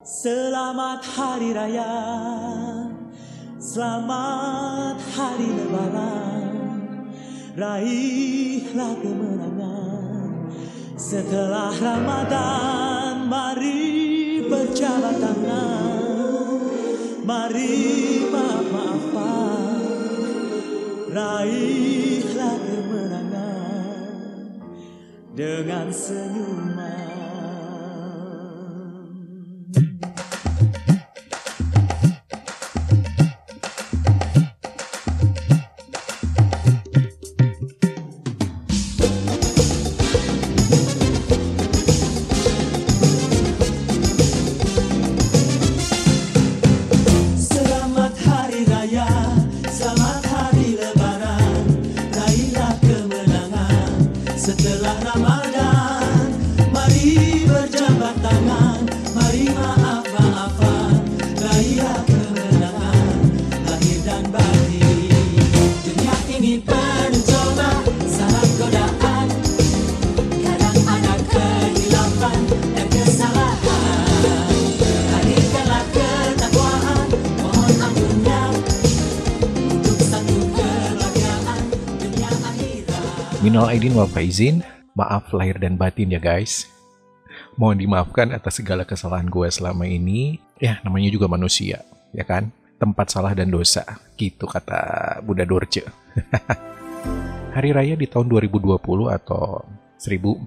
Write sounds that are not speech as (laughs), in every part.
Selamat Hari Raya. Selamat Hari Lebaran. Raihlah kemenangan. Setelah Ramadan Mari berjabat tangan. Mari maaf-maafan Raihlah kemenangan. Dengan senyuman Minal Aidin wal Faizin, maaf lahir dan batin ya guys. Mohon dimaafkan atas segala kesalahan gue selama ini. Ya, namanya juga manusia, ya kan? Tempat salah dan dosa, gitu kata Buddha Dorce. (laughs) Hari Raya di tahun 2020 atau 1441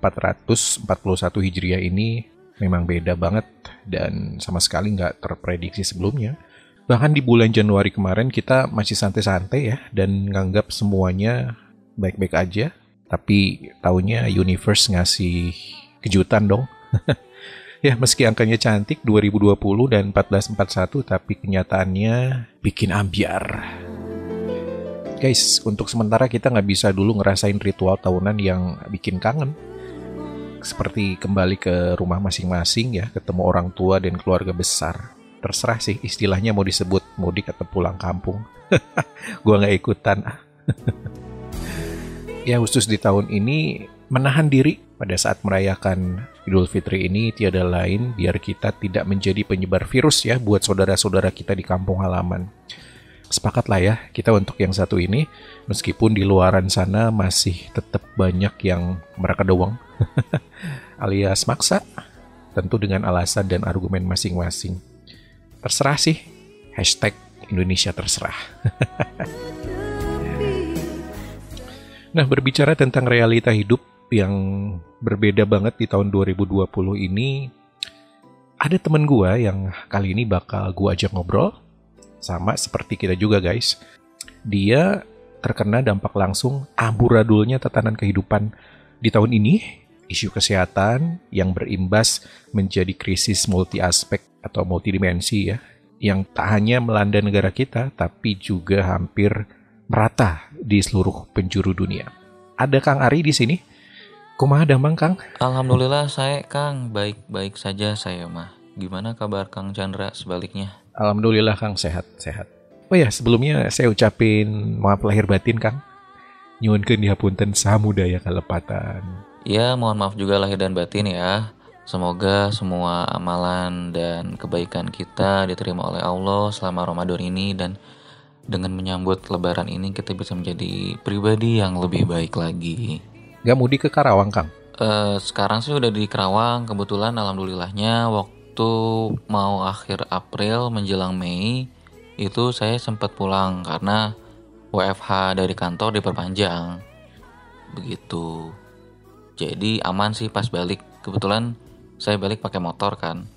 Hijriah ini memang beda banget dan sama sekali nggak terprediksi sebelumnya. Bahkan di bulan Januari kemarin kita masih santai-santai ya dan nganggap semuanya baik-baik aja. Tapi taunya universe ngasih kejutan dong. (laughs) ya meski angkanya cantik 2020 dan 1441 tapi kenyataannya bikin ambiar. Guys, untuk sementara kita nggak bisa dulu ngerasain ritual tahunan yang bikin kangen. Seperti kembali ke rumah masing-masing ya, ketemu orang tua dan keluarga besar. Terserah sih istilahnya mau disebut mudik atau pulang kampung. (laughs) Gua nggak ikutan. (laughs) ya khusus di tahun ini menahan diri pada saat merayakan Idul Fitri ini tiada lain biar kita tidak menjadi penyebar virus ya buat saudara-saudara kita di kampung halaman. Sepakatlah ya kita untuk yang satu ini meskipun di luaran sana masih tetap banyak yang mereka doang (laughs) alias maksa tentu dengan alasan dan argumen masing-masing. Terserah sih hashtag Indonesia terserah. (laughs) Nah, berbicara tentang realita hidup yang berbeda banget di tahun 2020 ini, ada temen gua yang kali ini bakal gua ajak ngobrol, sama seperti kita juga guys. Dia terkena dampak langsung amburadulnya tatanan kehidupan di tahun ini, isu kesehatan yang berimbas menjadi krisis multi aspek atau multidimensi ya, yang tak hanya melanda negara kita, tapi juga hampir merata di seluruh penjuru dunia. Ada Kang Ari di sini. Kumaha damang Kang? Alhamdulillah saya Kang baik-baik saja saya mah. Gimana kabar Kang Chandra sebaliknya? Alhamdulillah Kang sehat-sehat. Oh ya sebelumnya saya ucapin maaf lahir batin Kang. Nyuwunkeun dihapunten samudaya kalepatan. Ya mohon maaf juga lahir dan batin ya. Semoga semua amalan dan kebaikan kita diterima oleh Allah selama Ramadan ini dan dengan menyambut lebaran ini kita bisa menjadi pribadi yang lebih baik lagi. Gak mudik ke Karawang Kang? Eh, sekarang sih udah di Kerawang kebetulan alhamdulillahnya waktu mau akhir April menjelang Mei itu saya sempat pulang karena WFH dari kantor diperpanjang. Begitu. Jadi aman sih pas balik. Kebetulan saya balik pakai motor kan.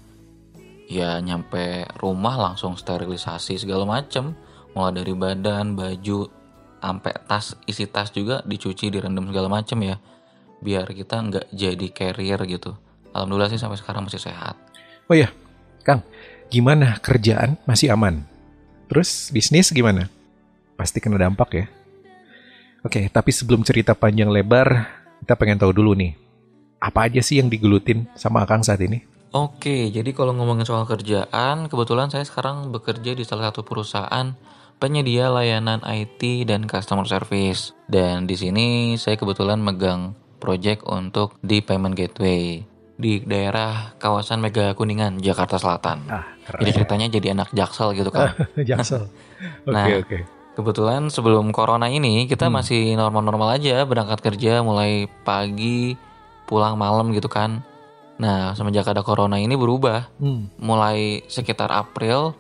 Ya nyampe rumah langsung sterilisasi segala macem mulai dari badan baju sampai tas isi tas juga dicuci direndam segala macem ya biar kita nggak jadi carrier gitu alhamdulillah sih sampai sekarang masih sehat Oh ya, Kang, gimana kerjaan masih aman? Terus bisnis gimana? Pasti kena dampak ya. Oke, tapi sebelum cerita panjang lebar, kita pengen tahu dulu nih. Apa aja sih yang digelutin sama Kang saat ini? Oke, jadi kalau ngomongin soal kerjaan, kebetulan saya sekarang bekerja di salah satu perusahaan penyedia layanan IT dan customer service. Dan di sini saya kebetulan megang project untuk di payment gateway. di daerah kawasan Mega Kuningan, Jakarta Selatan. Ah, keren. Jadi ceritanya jadi anak jaksel gitu kan. (laughs) Jaksel. Oke, Nah. oke. Kebetulan sebelum corona ini kita Hmm. masih normal-normal aja berangkat kerja mulai pagi pulang malam gitu kan. Nah semenjak ada corona ini berubah. Hmm. Mulai sekitar April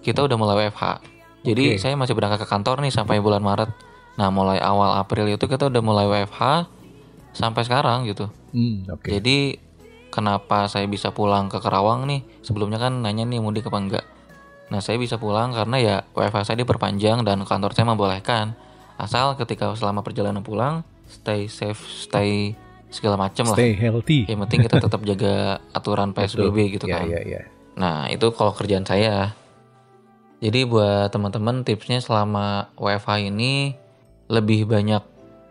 kita udah mulai WFH. Jadi Oke. saya masih berangkat ke kantor nih sampai bulan Maret. Nah mulai awal April itu kita udah mulai WFH sampai sekarang gitu. Hmm, oke. Jadi kenapa saya bisa pulang ke Kerawang nih? Sebelumnya kan nanya nih mudik apa enggak. Nah saya bisa pulang karena ya WFH saya diperpanjang dan kantor saya membolehkan. Asal ketika selama perjalanan pulang stay safe, stay segala macem lah. Stay healthy. Yang penting kita tetap jaga aturan PSBB gitu Iya, kan. iya, iya. Nah itu kalau kerjaan saya. Jadi buat teman-teman tipsnya selama WFH ini lebih banyak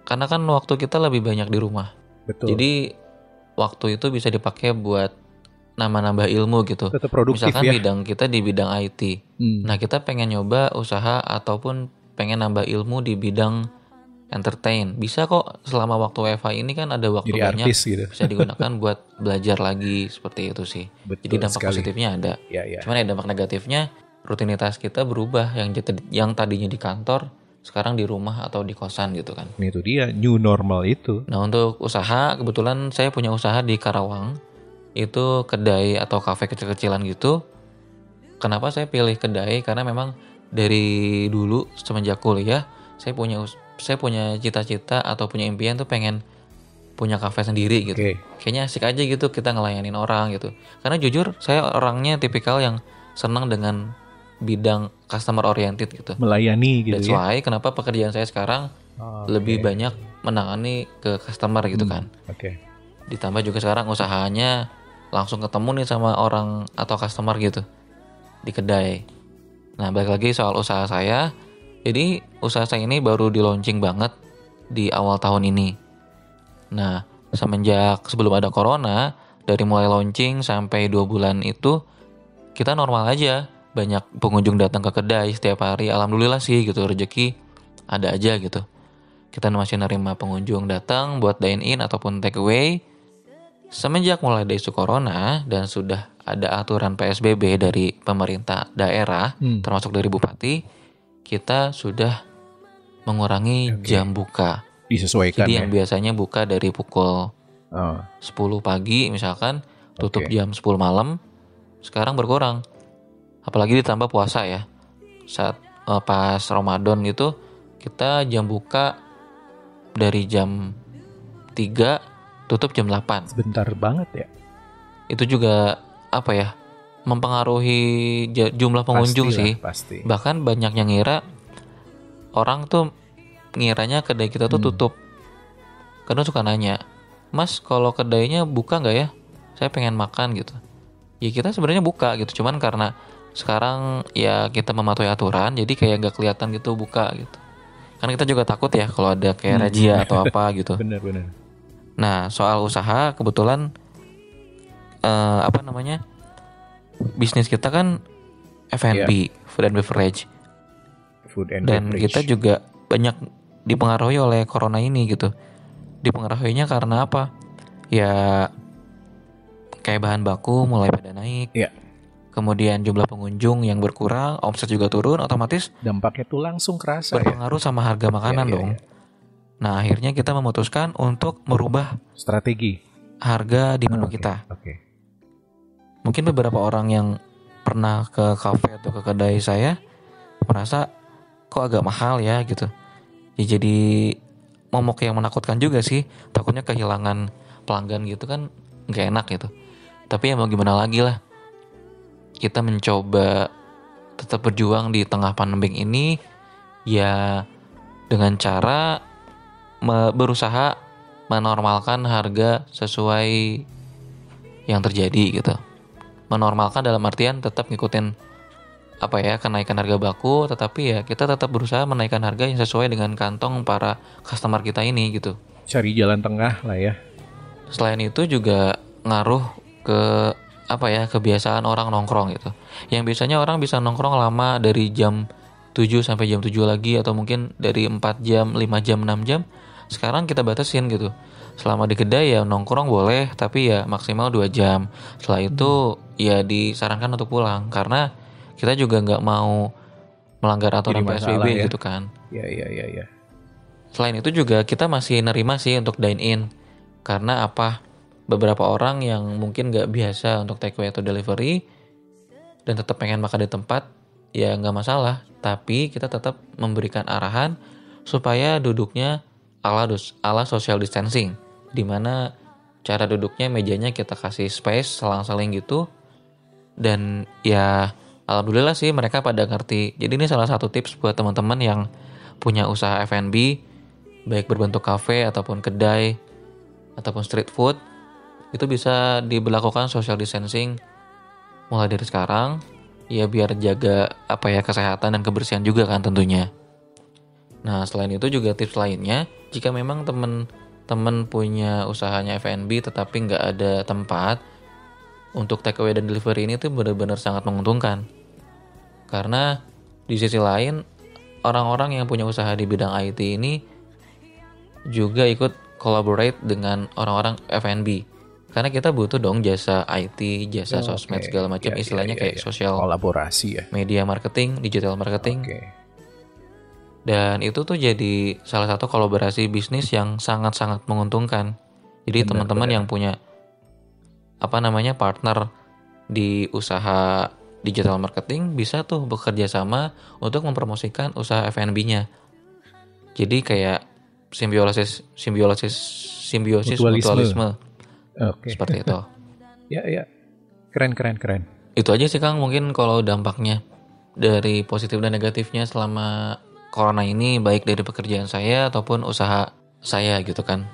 karena kan waktu kita lebih banyak di rumah. Betul. Jadi waktu itu bisa dipakai buat nambah-nambah ilmu gitu. tetap produktif Misalkan ya. bidang kita di bidang IT. Hmm. Nah, kita pengen nyoba usaha ataupun pengen nambah ilmu di bidang entertain. Bisa kok selama waktu WFH ini kan ada waktu Jadi banyak artis gitu. bisa digunakan (laughs) buat belajar lagi seperti itu sih. Betul Jadi dampak sekali. positifnya ada. Ya, ya. Cuman ya dampak negatifnya rutinitas kita berubah yang yang tadinya di kantor sekarang di rumah atau di kosan gitu kan. Ini itu dia new normal itu. Nah untuk usaha kebetulan saya punya usaha di Karawang itu kedai atau kafe kecil-kecilan gitu. Kenapa saya pilih kedai? Karena memang dari dulu semenjak kuliah saya punya saya punya cita-cita atau punya impian tuh pengen punya kafe sendiri gitu. Oke. Kayaknya asik aja gitu kita ngelayanin orang gitu. Karena jujur saya orangnya tipikal yang senang dengan bidang customer oriented gitu. Melayani gitu That's ya. why kenapa pekerjaan saya sekarang Oh, lebih banyak menangani ke customer gitu Hmm. kan. Oke. Ditambah juga sekarang usahanya langsung ketemu nih sama orang atau customer gitu di kedai. Nah, balik lagi soal usaha saya. Jadi, usaha saya ini baru di launching banget di awal tahun ini. Nah, semenjak sebelum ada corona, dari mulai launching sampai dua bulan itu kita normal aja. Banyak pengunjung datang ke kedai setiap hari. Alhamdulillah sih gitu rezeki ada aja gitu. Kita masih nerima pengunjung datang buat dine in ataupun take away. Semenjak mulai ada isu corona dan sudah ada aturan PSBB dari pemerintah daerah, Hmm. termasuk dari bupati, kita sudah mengurangi Oke. jam buka. Disesuaikan Jadi ya. yang biasanya buka dari pukul Oh, 10 pagi misalkan, tutup Oke. jam 10 malam, sekarang berkurang. Apalagi ditambah puasa ya. Saat eh, pas Ramadan itu kita jam buka dari jam 3 tutup jam 8. sebentar banget ya. Itu juga apa ya? mempengaruhi jumlah pengunjung Pastilah, sih. Pasti. Bahkan banyak yang ngira orang tuh ngiranya kedai kita tuh Hmm. tutup. Karena suka nanya, Mas kalau kedainya buka nggak ya? Saya pengen makan gitu. Ya kita sebenarnya buka gitu, cuman karena sekarang ya kita mematuhi aturan, jadi kayak nggak kelihatan gitu buka gitu. Karena kita juga takut ya kalau ada kayak Hmm. razia atau apa (laughs) gitu. Bener-bener. Nah soal usaha kebetulan eh, apa namanya bisnis kita kan F&B, food and beverage Food and dan beverage. kita juga banyak dipengaruhi oleh corona ini gitu dipengaruhinya karena apa ya kayak bahan baku mulai pada naik Iya. Kemudian jumlah pengunjung yang berkurang omset juga turun otomatis dampaknya tuh langsung kerasa ya. berpengaruh sama harga makanan Iya, iya, dong iya. nah akhirnya kita memutuskan untuk merubah Strategi. harga di menu Oke, kita Oke. mungkin beberapa orang yang pernah ke kafe atau ke kedai saya merasa kok agak mahal ya gitu ya jadi momok yang menakutkan juga sih takutnya kehilangan pelanggan gitu kan nggak enak gitu tapi ya mau gimana lagi lah kita mencoba tetap berjuang di tengah pandemi ini ya dengan cara berusaha menormalkan harga sesuai yang terjadi gitu menormalkan dalam artian tetap ngikutin apa ya kenaikan harga baku tetapi ya kita tetap berusaha menaikkan harga yang sesuai dengan kantong para customer kita ini gitu Cari jalan tengah lah ya. selain itu juga ngaruh ke apa ya kebiasaan orang nongkrong gitu. Yang biasanya orang bisa nongkrong lama dari jam 7 sampai jam 7 lagi atau mungkin dari 4 jam 5 jam 6 jam sekarang kita batasin gitu. Selama di kedai ya nongkrong boleh tapi ya maksimal dua jam. Setelah itu ya disarankan untuk pulang karena kita juga nggak mau melanggar aturan PSBB ya. gitu kan. Ya, ya, ya, ya. Selain itu juga kita masih nerima sih untuk dine in. Karena apa beberapa orang yang mungkin nggak biasa untuk take away atau delivery dan tetap pengen makan di tempat ya nggak masalah. Tapi kita tetap memberikan arahan supaya duduknya ala dus ala social distancing di mana cara duduknya mejanya kita kasih space selang-seling gitu. Dan ya alhamdulillah sih mereka pada ngerti. Jadi ini salah satu tips buat teman-teman yang punya usaha F&B baik berbentuk kafe ataupun kedai ataupun street food itu bisa diberlakukan social distancing mulai dari sekarang. Ya biar jaga apa ya kesehatan dan kebersihan juga kan tentunya. Nah selain itu juga tips lainnya jika memang temen-temen punya usahanya F&B tetapi nggak ada tempat untuk take away dan delivery ini tuh benar-benar sangat menguntungkan. Karena di sisi lain orang-orang yang punya usaha di bidang IT ini juga ikut collaborate dengan orang-orang F&B karena kita butuh dong jasa IT, jasa Oh, sosmed oke. segala macam Ya, ya, istilahnya ya, kayak ya. sosial Kolaborasi ya. media marketing, digital marketing Oke. dan itu tuh jadi salah satu kolaborasi bisnis yang sangat-sangat menguntungkan. Jadi teman-teman yang punya apa namanya partner di usaha digital marketing bisa tuh bekerja sama untuk mempromosikan usaha F&B-nya. Jadi kayak simbiosis simbiosis simbiosis Mutualisme. mutualisme, Oke. seperti itu. (laughs) Ya, ya. Keren, keren, keren. Itu aja sih Kang mungkin kalau dampaknya dari positif dan negatifnya selama corona ini baik dari pekerjaan saya ataupun usaha saya gitu kan.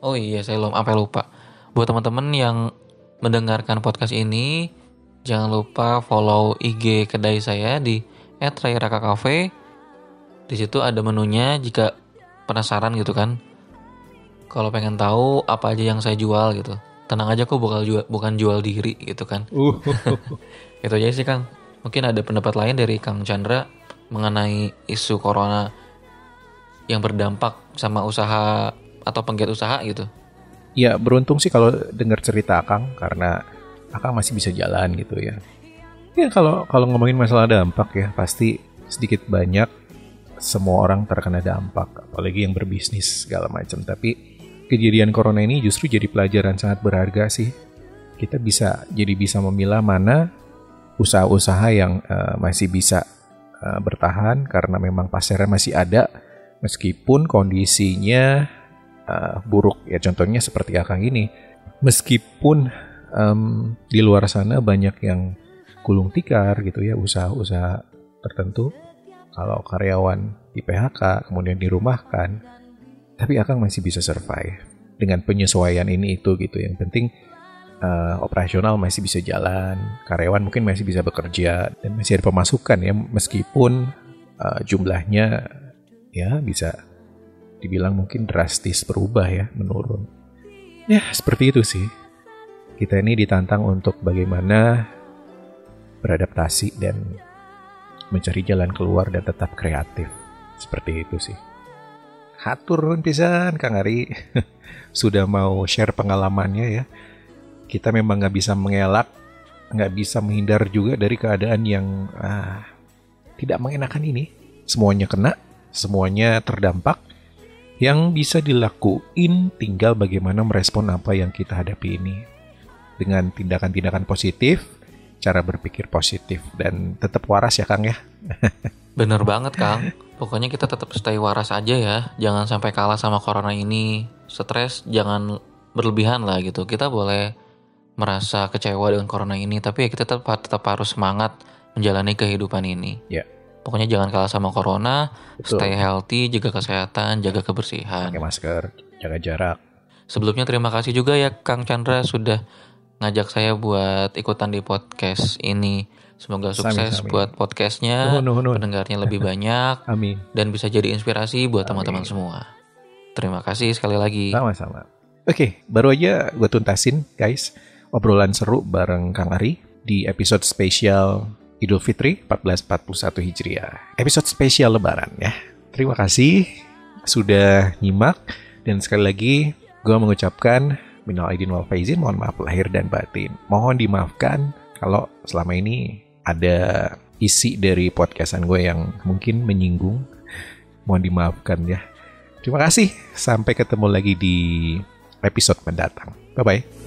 Oh iya saya belum sampai lupa. Buat teman-teman yang mendengarkan podcast ini jangan lupa follow IG kedai saya di @rairaka_cafe. Di situ ada menunya jika penasaran gitu kan. Kalau pengen tahu apa aja yang saya jual gitu. Tenang aja kok bukan jual, bukan jual diri gitu kan. Uh, (laughs) Itu aja sih Kang. Mungkin ada pendapat lain dari Kang Chandra mengenai isu corona yang berdampak sama usaha atau penggiat usaha gitu. ya beruntung sih kalau dengar cerita Akang karena Akang masih bisa jalan gitu ya. Ya kalau kalau ngomongin masalah dampak ya pasti sedikit banyak semua orang terkena dampak, apalagi yang berbisnis segala macam. Tapi kejadian corona ini justru jadi pelajaran sangat berharga sih. Kita bisa jadi bisa memilah mana usaha-usaha yang eh, masih bisa eh, bertahan karena memang pasarnya masih ada. Meskipun kondisinya eh, buruk. Ya contohnya seperti Akang ini. Meskipun em, di luar sana banyak yang gulung tikar gitu ya usaha-usaha tertentu. Kalau karyawan di PHK kemudian dirumahkan tapi Akang masih bisa survive. Dengan penyesuaian ini itu gitu. Yang penting eh, operasional masih bisa jalan. Karyawan mungkin masih bisa bekerja. Dan masih ada pemasukan ya. Meskipun eh, jumlahnya ya bisa dibilang mungkin drastis berubah ya menurun. Ya seperti itu sih. Kita ini ditantang untuk bagaimana beradaptasi dan mencari jalan keluar dan tetap kreatif. Seperti itu sih hatur pisan Kang Ari. (laughs) Sudah mau share pengalamannya ya. Kita memang nggak bisa mengelak nggak bisa menghindar juga dari keadaan yang ah, tidak mengenakan ini. Semuanya kena semuanya terdampak. Yang bisa dilakuin tinggal bagaimana merespon apa yang kita hadapi ini. Dengan tindakan-tindakan positif cara berpikir positif dan tetap waras ya Kang ya. (laughs) Bener banget Kang. Pokoknya kita tetap stay waras aja ya. Jangan sampai kalah sama corona ini. Stres jangan berlebihan lah gitu. Kita boleh merasa kecewa dengan corona ini, tapi ya kita tetap tetap harus semangat menjalani kehidupan ini. Ya. Pokoknya jangan kalah sama corona, Betul. stay healthy, jaga kesehatan, jaga kebersihan. pakai masker jaga jarak Sebelumnya terima kasih juga ya Kang Chandra sudah ngajak saya buat ikutan di podcast ini. Semoga sukses Sami-sami. buat podcastnya, nuhun, nuhun. pendengarnya lebih (laughs) banyak, amin dan bisa jadi inspirasi buat teman-teman semua. Terima kasih sekali lagi. Sama-sama. Oke, baru aja gue tuntasin guys obrolan seru bareng Kang Ari di episode spesial Idul Fitri 1441 Hijriah. Episode spesial Lebaran ya. Terima kasih sudah nyimak Dan sekali lagi, gue mengucapkan minal aidin wal faizin, mohon maaf lahir dan batin. Mohon dimaafkan kalau selama ini ada isi dari podcastan gue yang mungkin menyinggung. Mohon dimaafkan ya. Terima kasih. Sampai ketemu lagi di episode mendatang. Bye-bye.